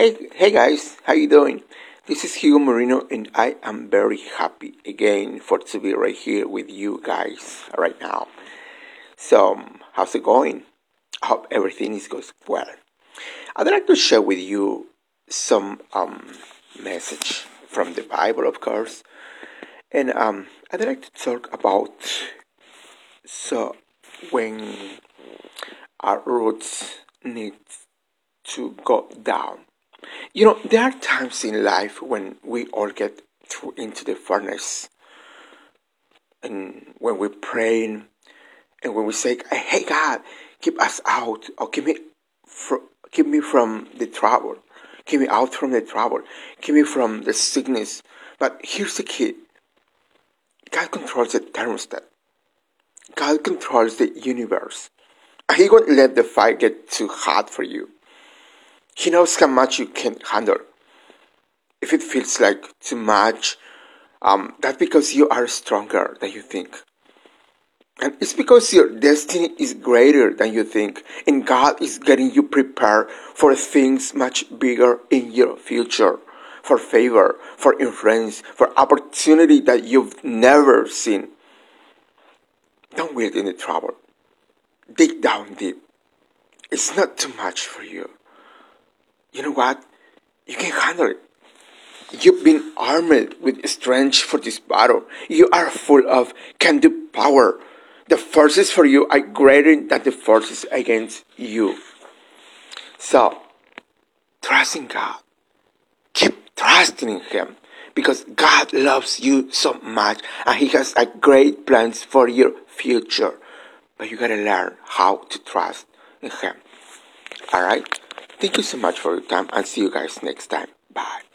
Hey, hey guys, how you doing? This is Hugo Marino, and I am very happy again for to be right here with you guys right now. So, um, how's it going? I hope everything is goes well. I'd like to share with you some um, message from the Bible, of course, and um, I'd like to talk about so when our roots need to go down you know, there are times in life when we all get through into the furnace, and when we're praying, and when we say, "Hey God, keep us out, or keep me, fr- keep me from the trouble, keep me out from the trouble, keep me from the sickness." But here's the key: God controls the thermostat. God controls the universe. He won't let the fire get too hot for you. He knows how much you can handle. If it feels like too much, um, that's because you are stronger than you think. And it's because your destiny is greater than you think, and God is getting you prepared for things much bigger in your future, for favor, for influence, for opportunity that you've never seen. Don't wait the trouble. Dig down deep. It's not too much for you you know what? You can handle it. You've been armed with strength for this battle. You are full of can do power. The forces for you are greater than the forces against you. So, trust in God. Keep trusting in Him because God loves you so much and He has a great plans for your future. But you gotta learn how to trust in Him. Alright? Thank you so much for your time and see you guys next time. Bye.